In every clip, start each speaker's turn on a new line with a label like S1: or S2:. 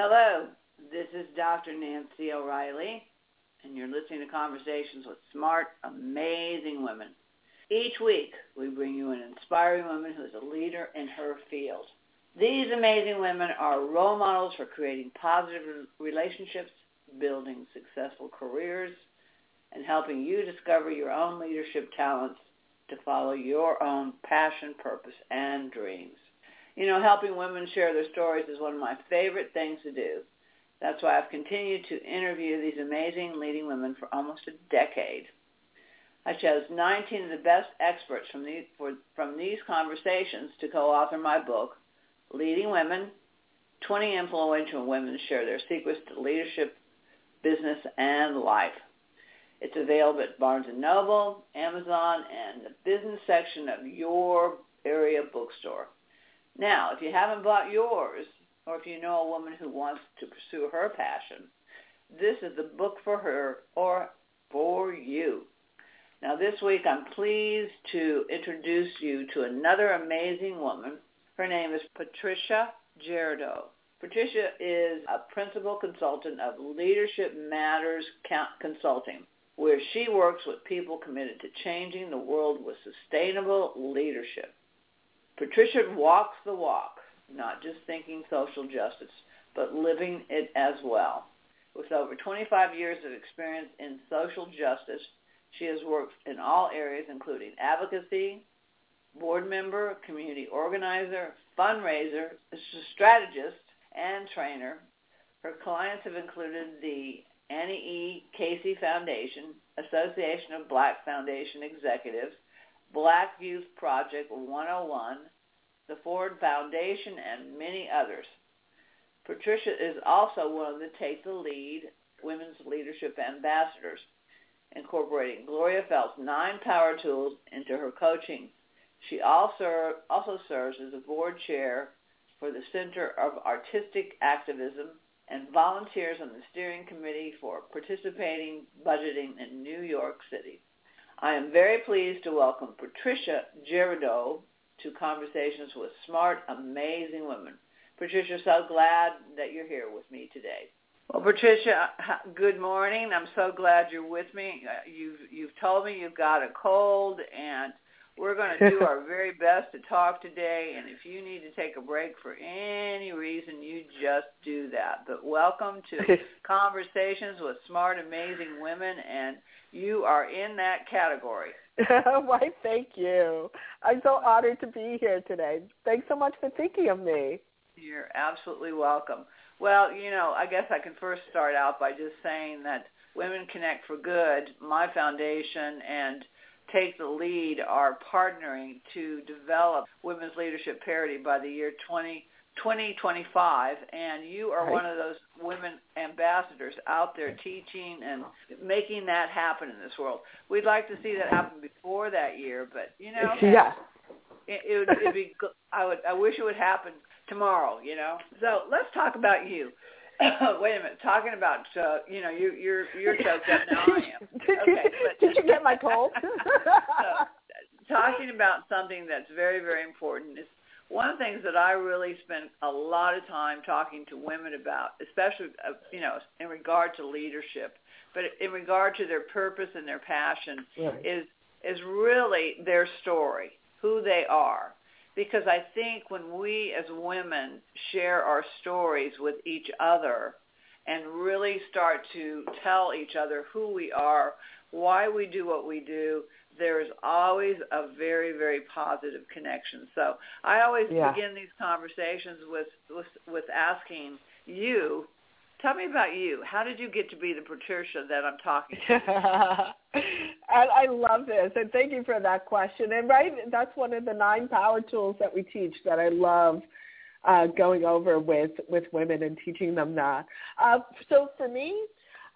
S1: Hello, this is Dr. Nancy O'Reilly, and you're listening to Conversations with Smart, Amazing Women. Each week, we bring you an inspiring woman who is a leader in her field. These amazing women are role models for creating positive relationships, building successful careers, and helping you discover your own leadership talents to follow your own passion, purpose, and dreams. You know, helping women share their stories is one of my favorite things to do. That's why I've continued to interview these amazing leading women for almost a decade. I chose 19 of the best experts from these, for, from these conversations to co-author my book, Leading Women, 20 Influential Women Share Their Secrets to Leadership, Business, and Life. It's available at Barnes & Noble, Amazon, and the business section of your area bookstore. Now, if you haven't bought yours, or if you know a woman who wants to pursue her passion, this is the book for her or for you. Now, this week I'm pleased to introduce you to another amazing woman. Her name is Patricia Jerido. Patricia is a principal consultant of Leadership Matters Consulting, where she works with people committed to changing the world with sustainable leadership. Patricia walks the walk, not just thinking social justice, but living it as well. With over 25 years of experience in social justice, she has worked in all areas including advocacy, board member, community organizer, fundraiser, strategist, and trainer. Her clients have included the Annie E. Casey Foundation, Association of Black Foundation Executives, Black Youth Project 101, the Ford Foundation, and many others. Patricia is also one of the Take the Lead Women's Leadership Ambassadors, incorporating Gloria Feldt's nine power tools into her coaching. She also, also serves as a board chair for the Center of Artistic Activism and volunteers on the steering committee for participating budgeting in New York City. I am very pleased to welcome Patricia Jerido to Conversations with Smart, Amazing Women. Patricia, so glad that you're here with me today. Well, Patricia, good morning. I'm so glad you're with me. Uh, you've you've told me you've got a cold, and we're going to do our very best to talk today. And if you need to take a break for any reason, you just do that. But welcome to Conversations with Smart, Amazing Women, and you are in that category.
S2: Why, thank you. I'm so honored to be here today. Thanks so much for thinking of me.
S1: You're absolutely welcome. Well, you know, I guess I can first start out by just saying that Women Connect for Good, my foundation, and Take the Lead are partnering to develop women's leadership parity by the year 20, 2025, and you are right. one of those women ambassadors out there teaching and making that happen in this world. We'd like to see that happen before that year, but you know,
S2: yeah,
S1: it, it would it'd be. I would. I wish it would happen tomorrow. You know. So let's talk about you. Wait a minute. Talking about uh, you know you you're you're choked up now. I am.
S2: did, okay, you, but, did you get my cold?
S1: so, talking about something that's very very important is one of the things that I really spend a lot of time talking to women about, especially uh, you know in regard to leadership, but in regard to their purpose and their passion, right. is is really their story, who they are. Because I think when we as women share our stories with each other and really start to tell each other who we are, why we do what we do, there's always a very, very positive connection. So I always yeah. begin these conversations with, with with asking you, tell me about you. How did you get to be the Patricia that I'm talking to?
S2: and I love this, and thank you for that question. And right, that's one of the nine power tools that we teach that I love. Uh, going over with, with women and teaching them that. Uh, so for me,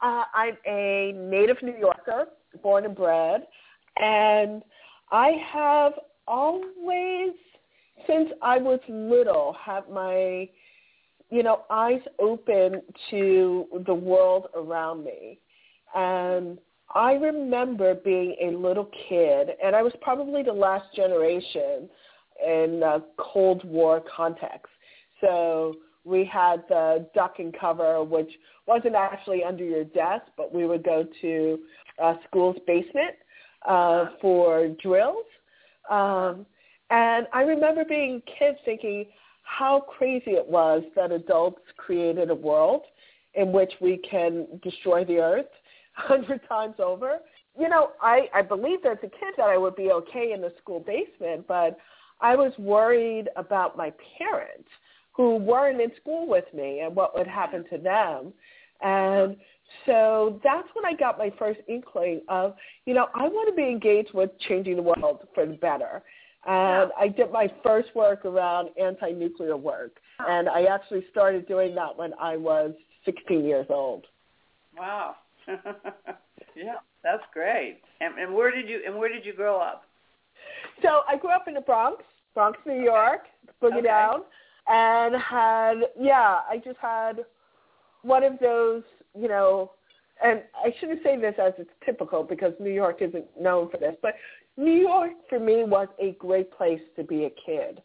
S2: uh, I'm a native New Yorker, born and bred. And I have always, since I was little, had my, you know, eyes open to the world around me. And I remember being a little kid, and I was probably the last generation in a Cold War context. So we had the duck and cover, which wasn't actually under your desk, but we would go to a school's basement uh, for drills. Um, and I remember being kids thinking how crazy it was that adults created a world in which we can destroy the earth a hundred times over. You know, I, I believed as a kid that I would be okay in the school basement, but I was worried about my parents who weren't in school with me and what would happen to them. And so that's when I got my first inkling of, you know, I want to be engaged with changing the world for the better. And I did my first work around anti-nuclear work. And I actually started doing that when I was 16 years old.
S1: Wow. yeah, that's great. And, and where did you and where did you grow up?
S2: So I grew up in the Bronx, Bronx, New York, boogie okay. down, and had yeah, I just had one of those, you know, and I shouldn't say this as it's typical because New York isn't known for this, but New York for me was a great place to be a kid.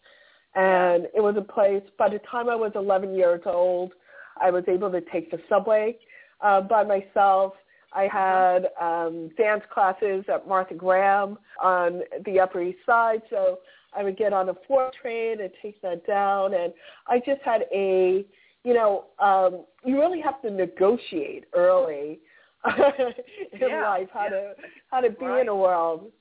S2: And it was a place, by the time I was 11 years old, I was able to take the subway uh, by myself. I had um, dance classes at Martha Graham on the Upper East Side, so I would get on a four train and take that down. And I just had a, you know, um, you really have to negotiate early in
S1: yeah,
S2: life how
S1: yeah.
S2: to how to be
S1: right.
S2: in a world.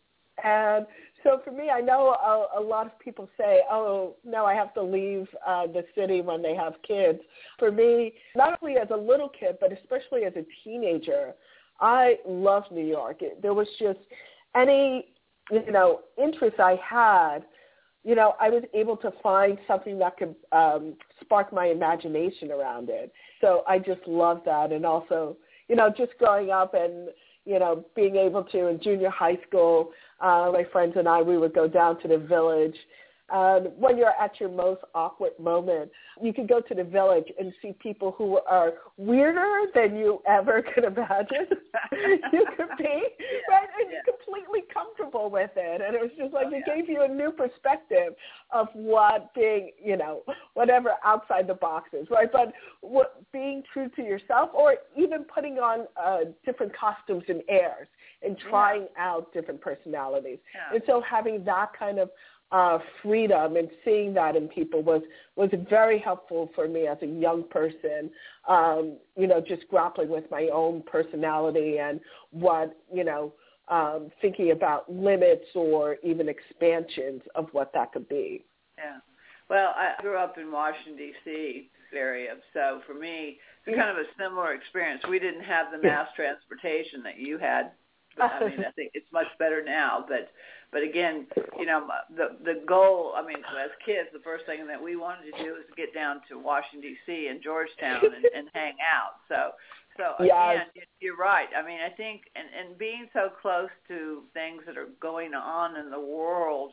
S2: And so for me, I know a, a lot of people say, "Oh, no, I have to leave uh, the city when they have kids." For me, not only as a little kid, but especially as a teenager, I loved New York. It, there was just any, you know, interest I had. You know, I was able to find something that could um, spark my imagination around it. So I just loved that, and also, you know, just growing up and you know, being able to in junior high school, uh, my friends and I, we would go down to the village um, when you're at your most awkward moment, you can go to the village and see people who are weirder than you ever could imagine. you could be,
S1: yeah,
S2: right? And
S1: yeah.
S2: You're completely comfortable with it. And it was just like
S1: oh,
S2: it
S1: yeah.
S2: gave you a new perspective of what being, you know, whatever outside the box is, right? But what, being true to yourself or even putting on uh, different costumes and airs and trying
S1: yeah.
S2: out different personalities.
S1: Yeah.
S2: And so having that kind of uh, freedom and seeing that in people was was very helpful for me as a young person. Um, you know, just grappling with my own personality and what you know, um, thinking about limits or even expansions of what that could be.
S1: Yeah. Well, I grew up in Washington D.C. area, so for me, it's kind of a similar experience. We didn't have the mass transportation that you had. But, I mean, I think it's much better now, but but again, you know, the the goal. I mean, as kids, the first thing that we wanted to do was get down to Washington D.C. and Georgetown and, and hang out. So, so again,
S2: yes.
S1: you're right. I mean, I think and and being so close to things that are going on in the world.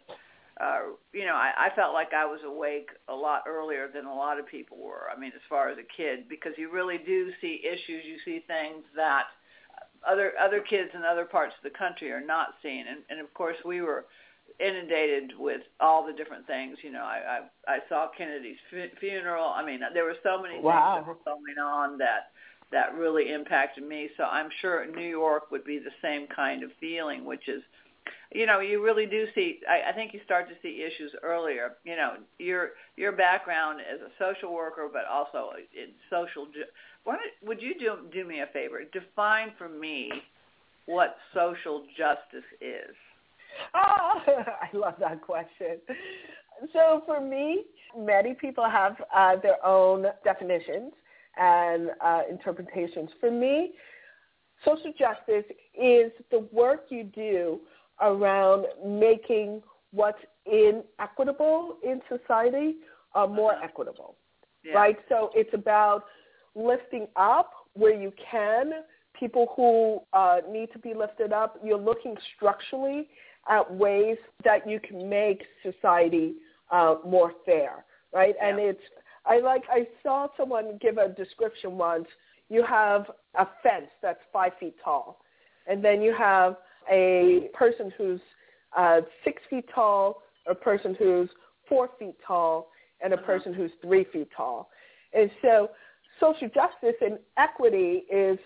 S1: Uh, you know, I, I felt like I was awake a lot earlier than a lot of people were. I mean, as far as a kid, because you really do see issues, you see things that other other kids in other parts of the country are not seeing. And, and of course, we were inundated with all the different things. You know, I I, I saw Kennedy's fu- funeral. I mean, there were so many
S2: wow.
S1: things that were going on that that really impacted me. So I'm sure New York would be the same kind of feeling, which is, you know, you really do see. I, I think you start to see issues earlier. You know, your your background as a social worker, but also in social. Why would you do do me a favor? Define for me what social justice is.
S2: Oh, I love that question. So for me, many people have uh, their own definitions and uh, interpretations. For me, social justice is the work you do around making what's inequitable in society uh, more
S1: uh-huh.
S2: equitable,
S1: Yeah.
S2: right? So it's about lifting up where you can people who uh, need to be lifted up. You're looking structurally at ways that you can make society uh, more fair, right?
S1: Yeah.
S2: And it's I like I saw someone give a description once. You have a fence that's five feet tall, and then you have a person who's uh, six feet tall, a person who's four feet tall, and a
S1: Uh-huh.
S2: person who's three feet tall. And so social justice and equity is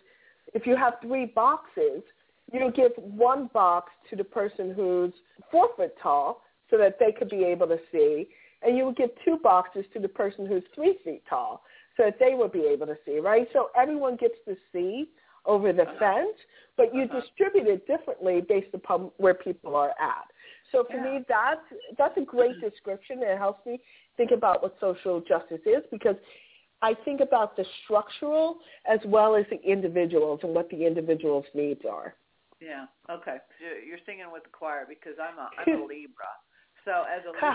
S2: if you have three boxes, you give one box to the person who's four foot tall so that they could be able to see, and you would give two boxes to the person who's three feet tall so that they would be able to see, right? So everyone gets to see over the uh-huh. fence, but you uh-huh. distribute it differently based upon where people are at. So for yeah. me, that's that's a great description. It helps me think about what social justice is because I think about the structural as well as the individuals and what the individuals' needs are.
S1: Yeah. Okay. You're singing with the choir because I'm a I'm a Libra. So as a Libra,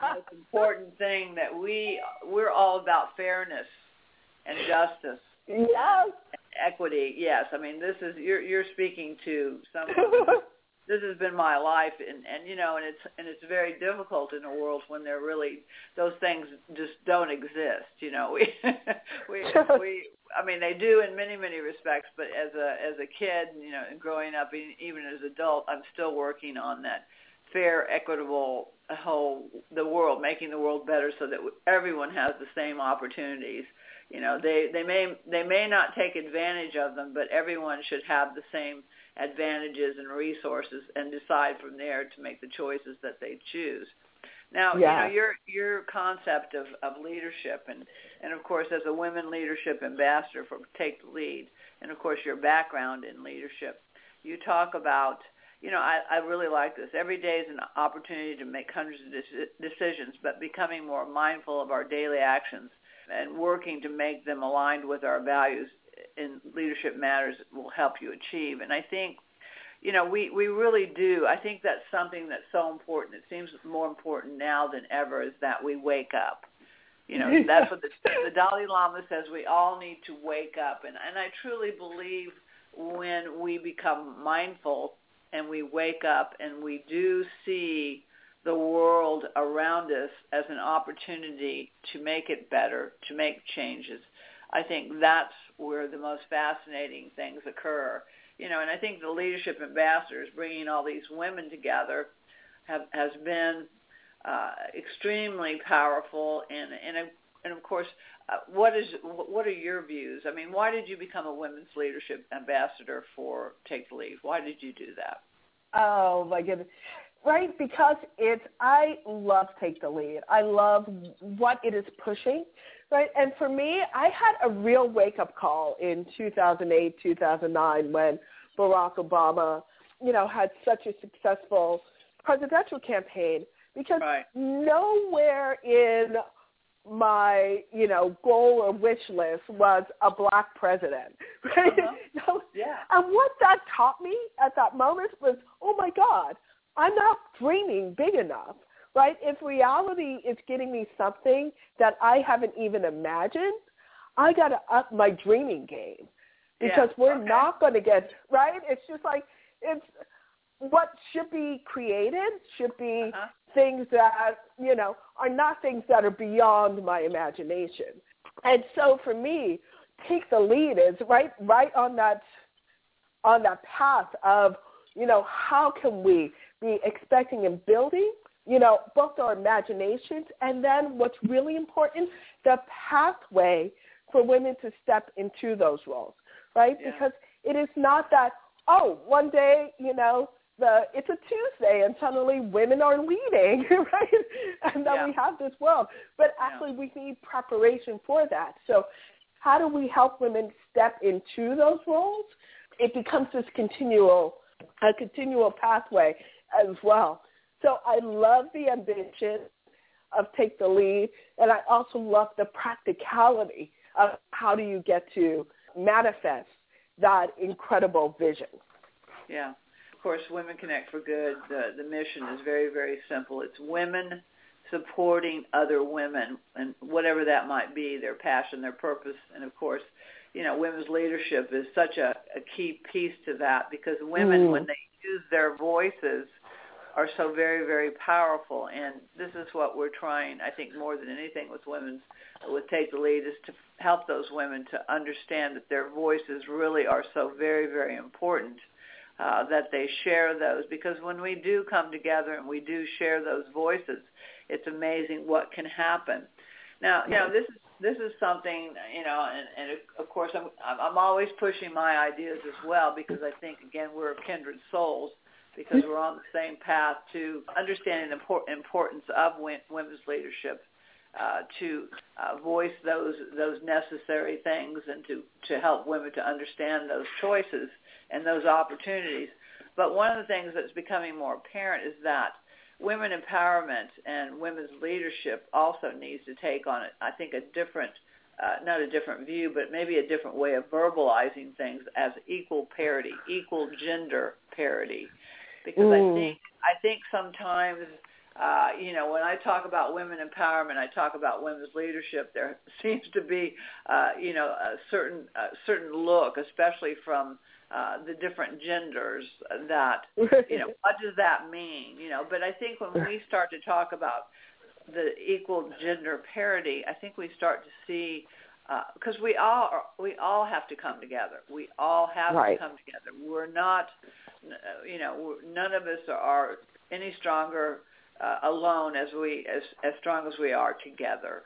S1: the most important thing that we we're all about fairness and justice.
S2: Yes.
S1: Equity. Yes. I mean, this is you're you're speaking to someone this has been my life and and you know and it's and it's very difficult in a world when there really those things just don't exist you know we we we I mean they do in many many respects but as a as a kid you know and growing up even as adult I'm still working on that fair equitable whole the world making the world better so that everyone has the same opportunities you know they they may they may not take advantage of them but everyone should have the same advantages and resources and decide from there to make the choices that they choose. Now, yeah. you know, your your concept of, of leadership and, and of course as a women leadership ambassador for Take the Lead and of course your background in leadership, you talk about, you know, I, I really like this. Every day is an opportunity to make hundreds of decisions, but becoming more mindful of our daily actions and working to make them aligned with our values in leadership matters will help you achieve. And I think, you know, we, we really do. I think that's something that's so important. It seems more important now than ever is that we wake up. You know, that's what the, the Dalai Lama says. We all need to wake up. And, and I truly believe when we become mindful and we wake up and we do see the world around us as an opportunity to make it better, to make changes, I think that's where the most fascinating things occur. You know, and I think the leadership ambassadors bringing all these women together have has been uh, extremely powerful and and and of course, uh, what is what are your views? I mean, why did you become a women's leadership ambassador for Take the Lead? Why did you do that?
S2: Oh my goodness. Right, because it's I love Take the Lead. I love what it is pushing Right. And for me, I had a real wake-up call in 2008, 2009 when Barack Obama, you know, had such a successful presidential campaign because
S1: right.
S2: nowhere in my, you know, goal or wish list was a black president. Right?
S1: Uh-huh. yeah.
S2: And what that taught me at that moment was, oh my God, I'm not dreaming big enough right? If reality is getting me something that I haven't even imagined, I got to up my dreaming game because
S1: yeah,
S2: we're
S1: okay.
S2: not going to get, right? It's just like, it's what should be created should be
S1: uh-huh.
S2: things that, you know, are not things that are beyond my imagination. And so for me, take the lead is right, right on that, on that path of, you know, how can we be expecting and building you know, both our imaginations and then what's really important, the pathway for women to step into those roles, right?
S1: Yeah.
S2: Because it is not that, oh, one day, you know, the it's a Tuesday and suddenly women are leading, right? And then
S1: yeah.
S2: we have this world. But actually
S1: yeah.
S2: we need preparation for that. So how do we help women step into those roles? It becomes this continual a continual pathway as well. So I love the ambition of take the lead, and I also love the practicality of how do you get to manifest that incredible vision.
S1: Yeah. Of course, Women Connect for Good, the, the mission is very, very simple. It's women supporting other women and whatever that might be, their passion, their purpose, and of course, you know, women's leadership is such a, a key piece to that because women, mm. when they use their voices are so very, very powerful. And this is what we're trying, I think, more than anything with women's, with Take the Lead, is to help those women to understand that their voices really are so very, very important. Uh, that they share those because when we do come together and we do share those voices, it's amazing what can happen. Now, you know, this is this is something you know, and, and of course I'm I'm always pushing my ideas as well because I think again we're kindred souls because we're on the same path to understanding the importance of women's leadership, uh, to uh, voice those those necessary things, and to to help women to understand those choices and those opportunities. But one of the things that's becoming more apparent is that women empowerment and women's leadership also needs to take on, I think, a different, uh, not a different view, but maybe a different way of verbalizing things as equal parity, equal gender parity. Because mm. I think I think sometimes, uh, you know, when I talk about women empowerment, I talk about women's leadership. There seems to be, uh, you know, a certain a certain look, especially from uh, the different genders that you know what does that mean you know but i think when we start to talk about the equal gender parity i think we start to see because uh, we all are, we all have to come together we all have
S2: right.
S1: to come together we're not you know none of us are any stronger uh, alone as we as as strong as we are together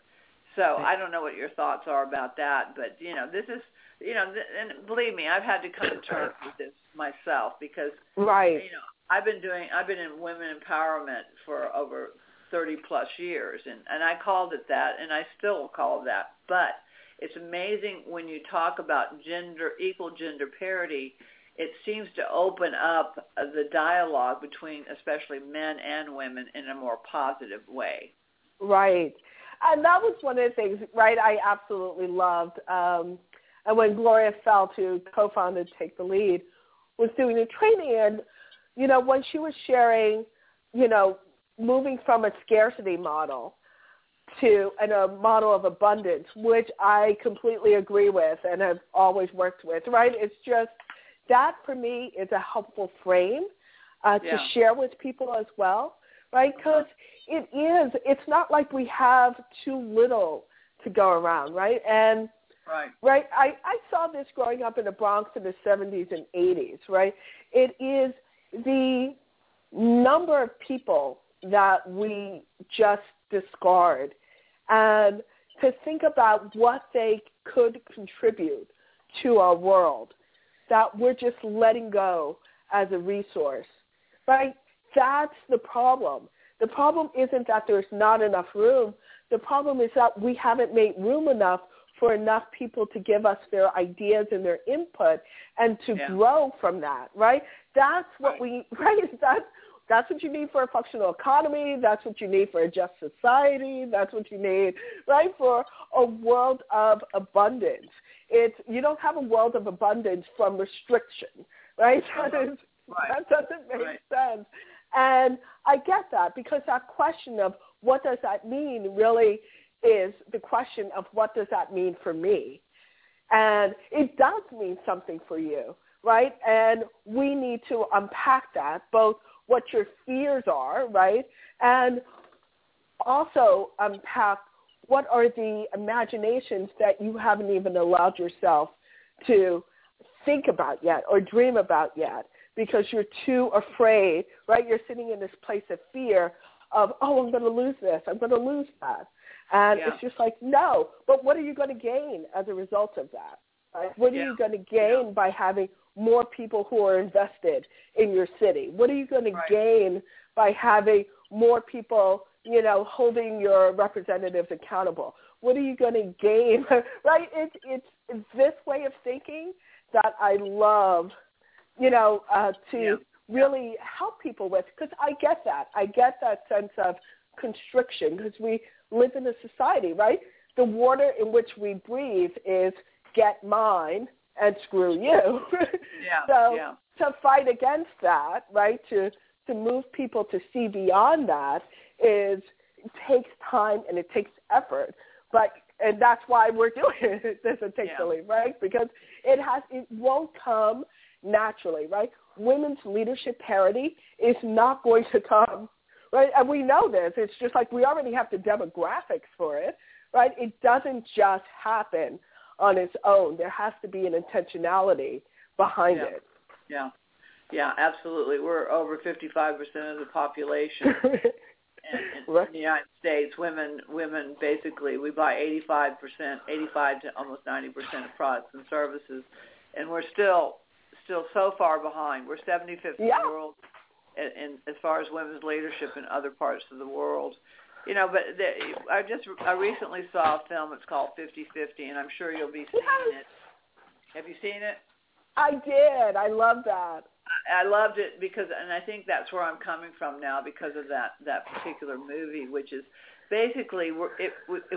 S1: so i don't know what your thoughts are about that but you know this is you know, and believe me, I've had to come to terms with this myself because,
S2: right.
S1: you know, I've been doing, I've been in women empowerment for over 30 plus years, and and I called it that, and I still call it that. But it's amazing when you talk about gender, equal gender parity. It seems to open up the dialogue between especially men and women in a more positive way.
S2: Right. And that was one of the things, right, I absolutely loved. Um, and when Gloria Feldt, who co-founded Take the Lead, was doing the training, and you know, when she was sharing, you know, moving from a scarcity model to and a model of abundance, which I completely agree with and have always worked with. Right? It's just that for me is a helpful frame uh,
S1: yeah.
S2: to share with people as well. Right? Because it is. It's not like we have too little to go around. Right? And
S1: Right.
S2: Right. I, I saw this growing up in the Bronx in the 70s and 80s, right? It is the number of people that we just discard and to think about what they could contribute to our world that we're just letting go as a resource, right? That's the problem. The problem isn't that there's not enough room. The problem is that we haven't made room enough for enough people to give us their ideas and their input and to
S1: yeah.
S2: grow from that, right? That's what
S1: right.
S2: we, right? That's, that's what you need for a functional economy. That's what you need for a just society. That's what you need, right, for a world of abundance. It's, you don't have a world of abundance from restriction, right? That, is,
S1: right.
S2: that doesn't make
S1: right.
S2: sense. And I get that because that question of what does that mean really is the question of what does that mean for me? And it does mean something for you, right? And we need to unpack that, both what your fears are, right? And also unpack what are the imaginations that you haven't even allowed yourself to think about yet or dream about yet because you're too afraid, right? You're sitting in this place of fear of, oh, I'm going to lose this. I'm going to lose that. And
S1: yeah.
S2: it's just like, no, but what are you going to gain as a result of that? Right? What are
S1: yeah.
S2: you going to gain
S1: yeah.
S2: by having more people who are invested in your city? What are you going to gain by having more people, you know, holding your representatives accountable? What are you going to gain? right? It's, it's it's this way of thinking that I love, you know, uh, to
S1: yeah.
S2: really help people with because I get that. I get that sense of constriction because we live in a society, right? The water in which we breathe is get mine and screw you.
S1: yeah,
S2: so
S1: yeah.
S2: to fight against that, right, to to move people to see beyond that is it takes time and it takes effort. But and that's why we're doing it. This particularly,
S1: yeah.
S2: right? Because it has it won't come naturally, right? Women's leadership parity is not going to come right? And we know this. It's just like we already have the demographics for it, right? It doesn't just happen on its own. There has to be an intentionality behind
S1: yeah.
S2: it.
S1: Yeah. Yeah, absolutely. We're over 55% of the population. in, in the United States, women women basically we buy 85 percent, 85 to almost 90 percent of products and services, and we're still still so far behind. We're 75th
S2: yeah.
S1: in the world, and, in as far as women's leadership in other parts of the world. You know, but the, I just I recently saw a film. It's called 50-50, and I'm sure you'll be seeing it. Have you seen it?
S2: I did. I love that.
S1: I loved it because, and I think that's where I'm coming from now because of that that particular movie, which is basically we're, it,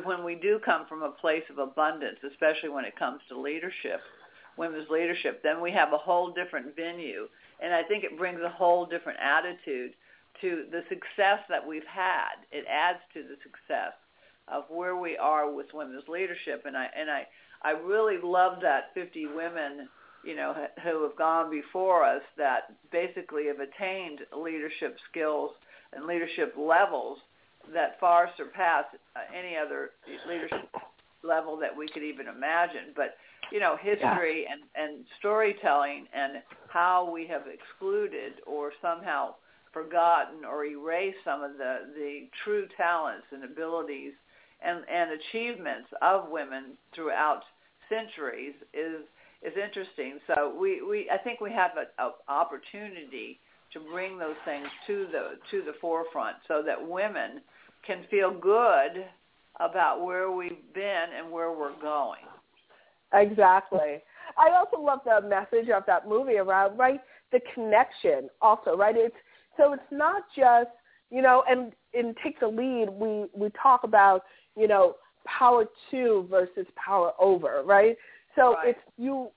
S1: when we do come from a place of abundance, especially when it comes to leadership, women's leadership, then we have a whole different venue, and I think it brings a whole different attitude to the success that we've had. It adds to the success of where we are with women's leadership, and I and I I really love that 50 women you know, who have gone before us that basically have attained leadership skills and leadership levels that far surpass uh, any other leadership level that we could even imagine. But you know, history yeah. and and storytelling and how we have excluded or somehow forgotten or erased some of the the true talents and abilities and and achievements of women throughout centuries is is interesting. So we, we I think we have an opportunity to bring those things to the to the forefront so that women can feel good about where we've been and where we're going.
S2: Exactly. I also love the message of that movie around right the connection also right it's so it's not just you know and in take the lead we we talk about you know power to versus power over right so
S1: right.
S2: it's you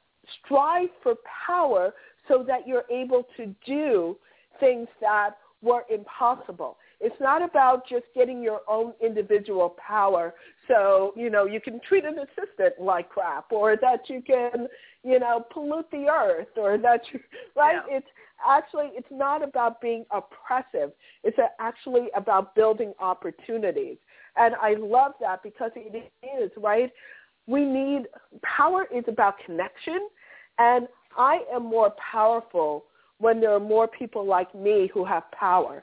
S2: strive for power so that you're able to do things that were impossible. It's not about just getting your own individual power so, you know, you can treat an assistant like crap or that you can, you know, pollute the earth or that you, right?
S1: Yeah.
S2: It's actually, it's not about being oppressive. It's actually about building opportunities. And I love that because it is, right? We need, power is about connection and I am more powerful when there are more people like me who have power.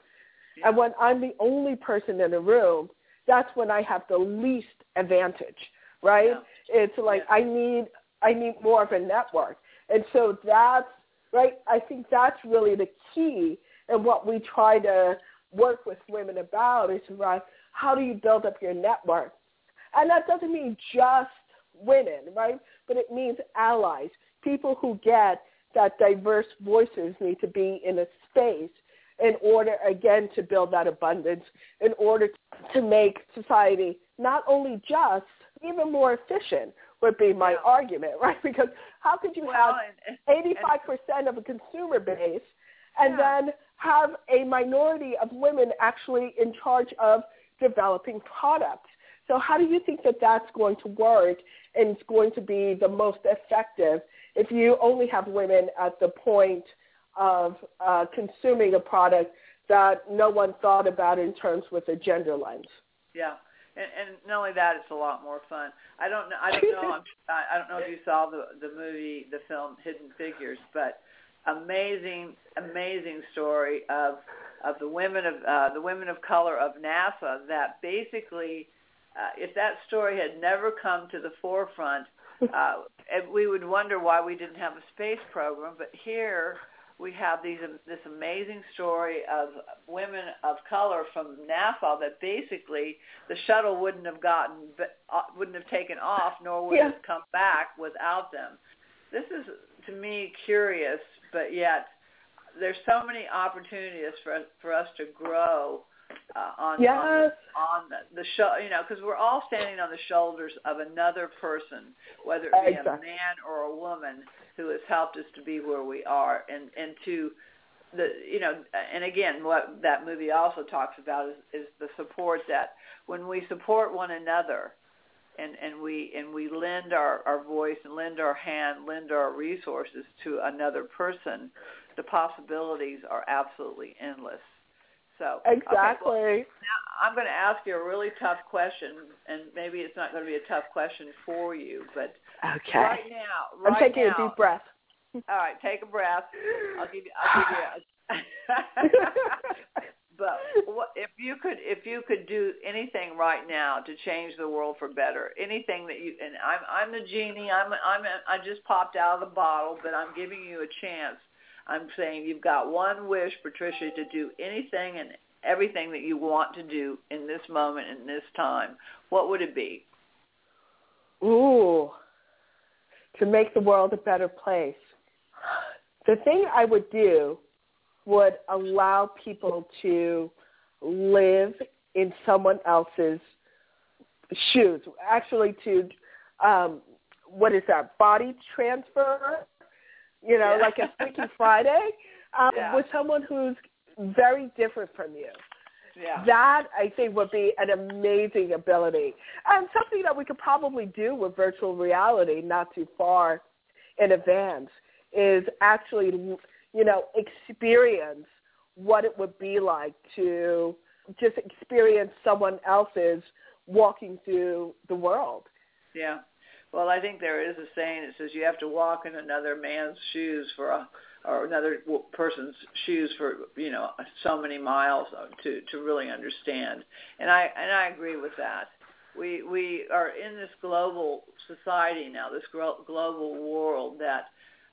S1: Yeah.
S2: And when I'm the only person in a room, that's when I have the least advantage, right?
S1: Yeah.
S2: It's like
S1: yeah.
S2: I need I need more of a network. And so that's right, I think that's really the key and what we try to work with women about is around how do you build up your network? And that doesn't mean just women, right? But it means allies, people who get that diverse voices need to be in a space in order, again, to build that abundance, in order to make society not only just, even more efficient would be my
S1: yeah.
S2: argument, right? Because how could you
S1: well,
S2: have 85% of a consumer base and
S1: yeah.
S2: then have a minority of women actually in charge of developing products? So how do you think that that's going to work and it's going to be the most effective if you only have women at the point of uh, consuming a product that no one thought about in terms with a gender lens?
S1: Yeah. And, and not only that, it's a lot more fun. I don't know. I don't know. I'm, I don't know if you saw the the movie, the film Hidden Figures, but amazing, amazing story of of the women of uh, the women of color of NASA that basically uh, if that story had never come to the forefront, uh, we would wonder why we didn't have a space program. But here we have these this amazing story of women of color from NASA that basically the shuttle wouldn't have gotten uh, wouldn't have taken off nor would
S2: yeah.
S1: have come back without them. This is to me curious, but yet there's so many opportunities for for us to grow uh, on
S2: yes.
S1: on, the, on the, the show, you know, because we're all standing on the shoulders of another person, whether it be
S2: exactly.
S1: a man or a woman who has helped us to be where we are, and and to the you know, and again, what that movie also talks about is, is the support that when we support one another. And, and we and we lend our, our voice and lend our hand, lend our resources to another person, the possibilities are absolutely endless. So
S2: exactly.
S1: Okay, well, now I'm going to ask you a really tough question, and maybe it's not going to be a tough question for you, but
S2: okay.
S1: right now, right
S2: I'm taking
S1: now,
S2: a deep breath.
S1: All right, take a breath. I'll give you. I'll give you. A, but what, if you could if you could do anything right now to change the world for better, anything that you and I'm I'm the genie. I'm I'm I just popped out of the bottle, but I'm giving you a chance. I'm saying you've got one wish, Patricia, to do anything and everything that you want to do in this moment in this time. What would it be?
S2: Ooh, to make the world a better place. The thing I would do would allow people to live in someone else's shoes. Actually, to um, what is that? Body transfer. You know,
S1: Yeah.
S2: like a Freaky Friday um,
S1: Yeah.
S2: with someone who's very different from you.
S1: Yeah.
S2: That I think would be an amazing ability and something that we could probably do with virtual reality not too far in advance is actually, you know, experience what it would be like to just experience someone else's walking through the world.
S1: Yeah. Well, I think there is a saying that says you have to walk in another man's shoes for a or another person's shoes for you know so many miles to to really understand. And I and I agree with that. We we are in this global society now, this global world that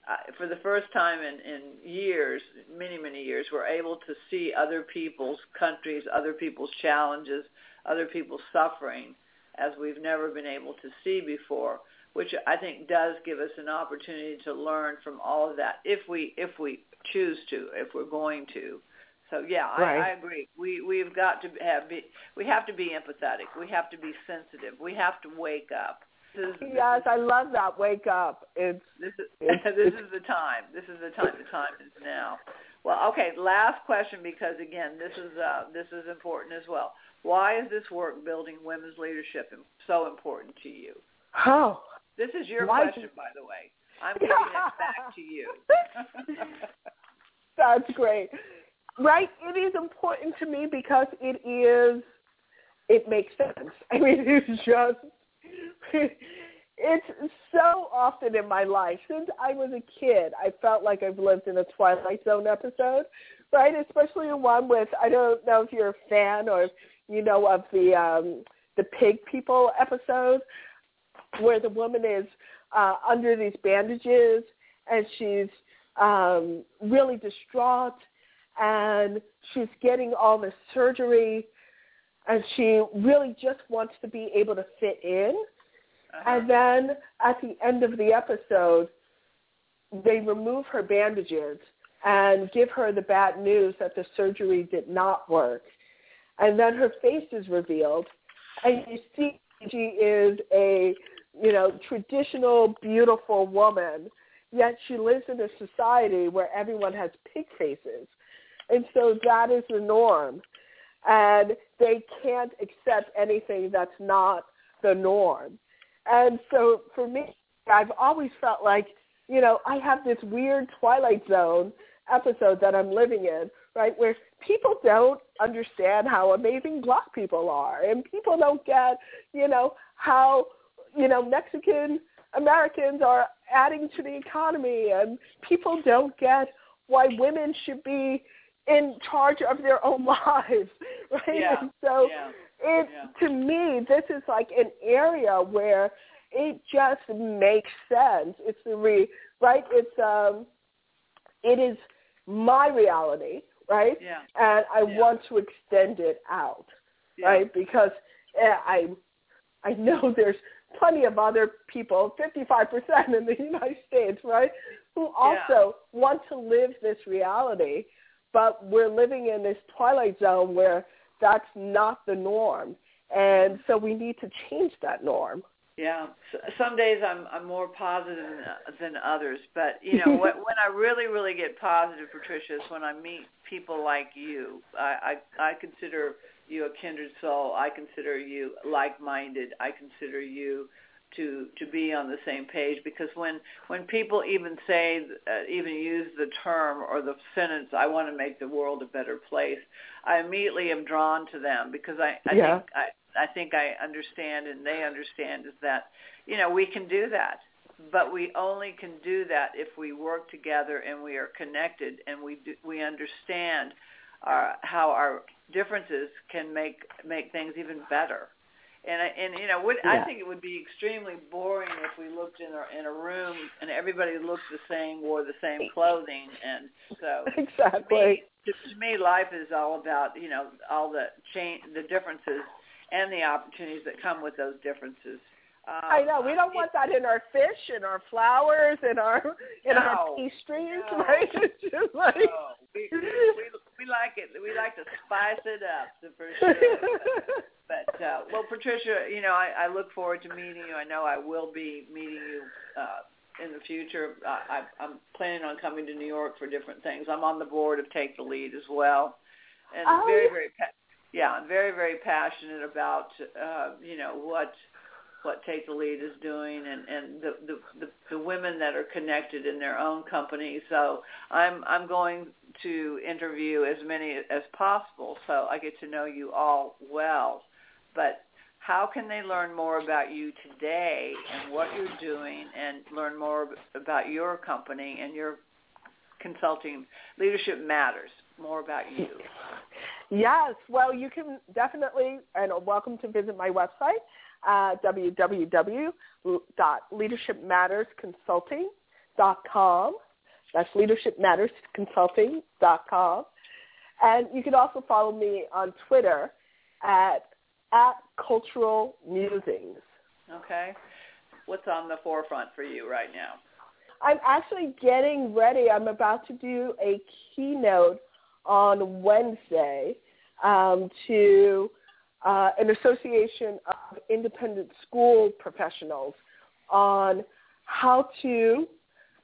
S1: uh, for the first time in, in years, many, many years, we're able to see other people's countries, other people's challenges, other people's suffering as we've never been able to see before, which I think does give us an opportunity to learn from all of that if we if we choose to, if we're going to. So yeah,
S2: Right.
S1: I, I agree. We we've got to have be, we have to be empathetic. We have to be sensitive. We have to wake up. This is,
S2: Yes, I love that. Wake up. It's
S1: this is
S2: It's-
S1: this is the time. This is the time. The time is now. Well, okay. Last question, because again, this is uh, this is important as well. Why is this work building women's leadership so important to you?
S2: oh,
S1: This is your
S2: Why-
S1: question, by the way. I'm giving it back to you.
S2: That's great. Right? It is important to me because it is, it makes sense. I mean, it's just, it's so often in my life. Since I was a kid, I felt like I've lived in a Twilight Zone episode, right? Especially one with, I don't know if you're a fan or if you know of the, um, the Pig People episode where the woman is uh, under these bandages and she's um, really distraught and she's getting all this surgery and she really just wants to be able to fit in.
S1: Uh-huh.
S2: And then at the end of the episode, they remove her bandages and give her the bad news that the surgery did not work. And then her face is revealed and you see she is a, you know, traditional, beautiful woman, yet she lives in a society where everyone has pig faces. And so that is the norm. And they can't accept anything that's not the norm. And so for me, I've always felt like, you know, I have this weird Twilight Zone episode that I'm living in, right, where people don't understand how amazing black people are. And people don't get, you know, how, you know, Mexican Americans are adding to the economy. And people don't get why women should be in charge of their own lives, right?
S1: Yeah,
S2: And so
S1: yeah,
S2: it
S1: yeah.
S2: to me this is like an area where it just makes sense. It's the re right. It's um, it is my reality, right?
S1: Yeah.
S2: And I
S1: Yeah.
S2: want to extend it out,
S1: Yeah.
S2: right? Because eh, I I know there's plenty of other people, 55% in the United States, right, who also want to live this reality, but we're living in this twilight zone where that's not the norm. And so we need to change that norm.
S1: Yeah, some days I'm I'm more positive than, than others, but you know when, when I really really get positive, Patricia, is when I meet people like you. I, I I consider you a kindred soul. I consider you like-minded. I consider you to to be on the same page because when when people even say uh, even use the term or the sentence I want to make the world a better place I immediately am drawn to them because I I
S2: Yeah.
S1: think I I think I understand and they understand is that you know we can do that but we only can do that if we work together and we are connected and we do, we understand our how our differences can make make things even better. And and you know, would, yeah. I think it would be extremely boring if we looked in a in a room and everybody looked the same, wore the same clothing, and so
S2: exactly.
S1: To me, to me, life is all about you know all the change, the differences, and the opportunities that come with those differences.
S2: Um, I know we don't want that in our fish, in our flowers, in our in
S1: no,
S2: our pastries,
S1: no,
S2: right? It's just like
S1: no. we, we we like it. We like to spice it up for sure. but uh, well, Patricia, you know, I, I look forward to meeting you. I know I will be meeting you uh, in the future. I, I, I'm planning on coming to New York for different things. I'm on the board of Take the Lead as well, and
S2: oh,
S1: very very pa- yeah, I'm very very passionate about uh, you know what what Take the Lead is doing and, and the, the, the, the women that are connected in their own company. So I'm, I'm going to interview as many as possible so I get to know you all well. But how can they learn more about you today and what you're doing and learn more about your company and your consulting? Leadership Matters. More about you.
S2: Yes. Well, you can definitely, and welcome to visit my website uh, www.leadershipmattersconsulting.com. That's leadershipmattersconsulting.com. And you can also follow me on Twitter at at Cultural Musings.
S1: Okay. What's on the forefront for you right now?
S2: I'm actually getting ready. I'm about to do a keynote on Wednesday um, to uh, an association of independent school professionals on how to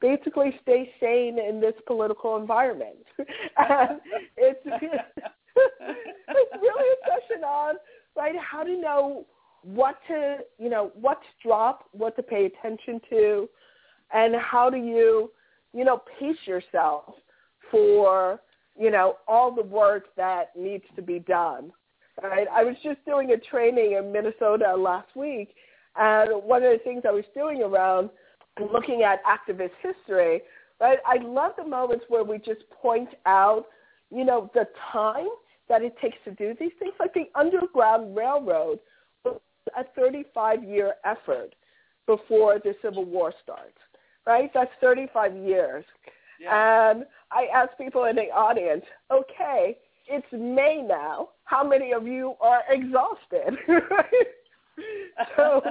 S2: basically stay sane in this political environment. and it's, it's really a session on right how to know what to you know what to drop, what to pay attention to, and how do you you know pace yourself for you know all the work that needs to be done right? I was just doing a training in Minnesota last week, and one of the things I was doing around looking at activist history, right? I love the moments where we just point out, you know, the time that it takes to do these things. Like the Underground Railroad was a 35-year effort before the Civil War starts, right? That's 35 years.
S1: Yeah.
S2: And I ask people in the audience, okay, it's May now. How many of you are exhausted? so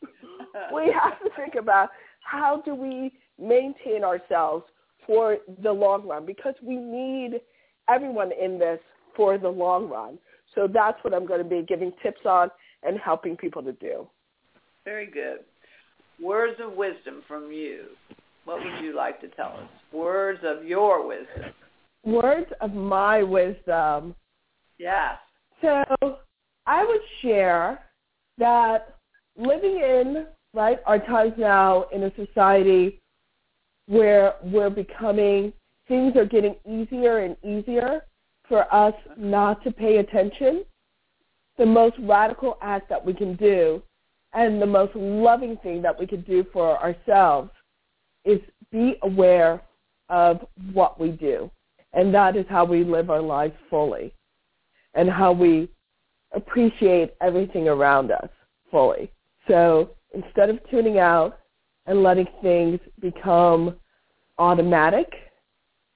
S2: we have to think about how do we maintain ourselves for the long run because we need everyone in this for the long run. So that's what I'm going to be giving tips on and helping people to do.
S1: Very good. Words of wisdom from you. What would you like to tell us? Words of your wisdom
S2: words of my wisdom.
S1: Yeah.
S2: So I would share that living in right our times now in a society where we're becoming things are getting easier and easier for us not to pay attention. The most radical act that we can do and the most loving thing that we can do for ourselves is be aware of what we do. And that is how we live our lives fully and how we appreciate everything around us fully. So instead of tuning out and letting things become automatic,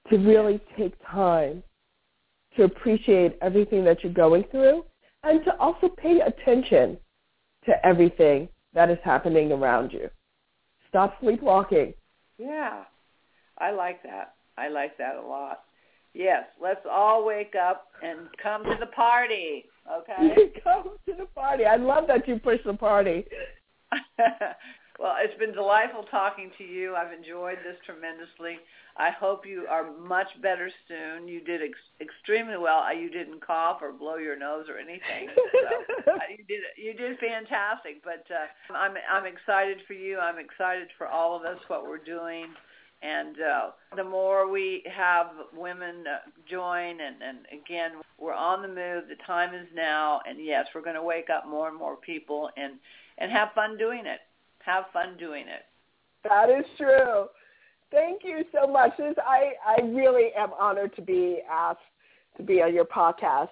S2: to really take time to appreciate everything that you're going through and to also pay attention to everything that is happening around you. Stop sleepwalking.
S1: Yeah, I like that. I like that a lot. Yes, let's all wake up and come to the party. Okay.
S2: come to the party. I love that you push the party.
S1: well, it's been delightful talking to you. I've enjoyed this tremendously. I hope you are much better soon. You did ex- extremely well. Uh, you didn't cough or blow your nose or anything. So uh, you did you did fantastic. But uh, I'm I'm excited for you. I'm excited for all of us what we're doing and uh, the more we have women uh, join and, and again we're on the move. The time is now. And yes we're going to wake up more and more people and and have fun doing it. Have fun doing it.
S2: That is true. Thank you so much. This, i i really am honored to be asked to be on your podcast.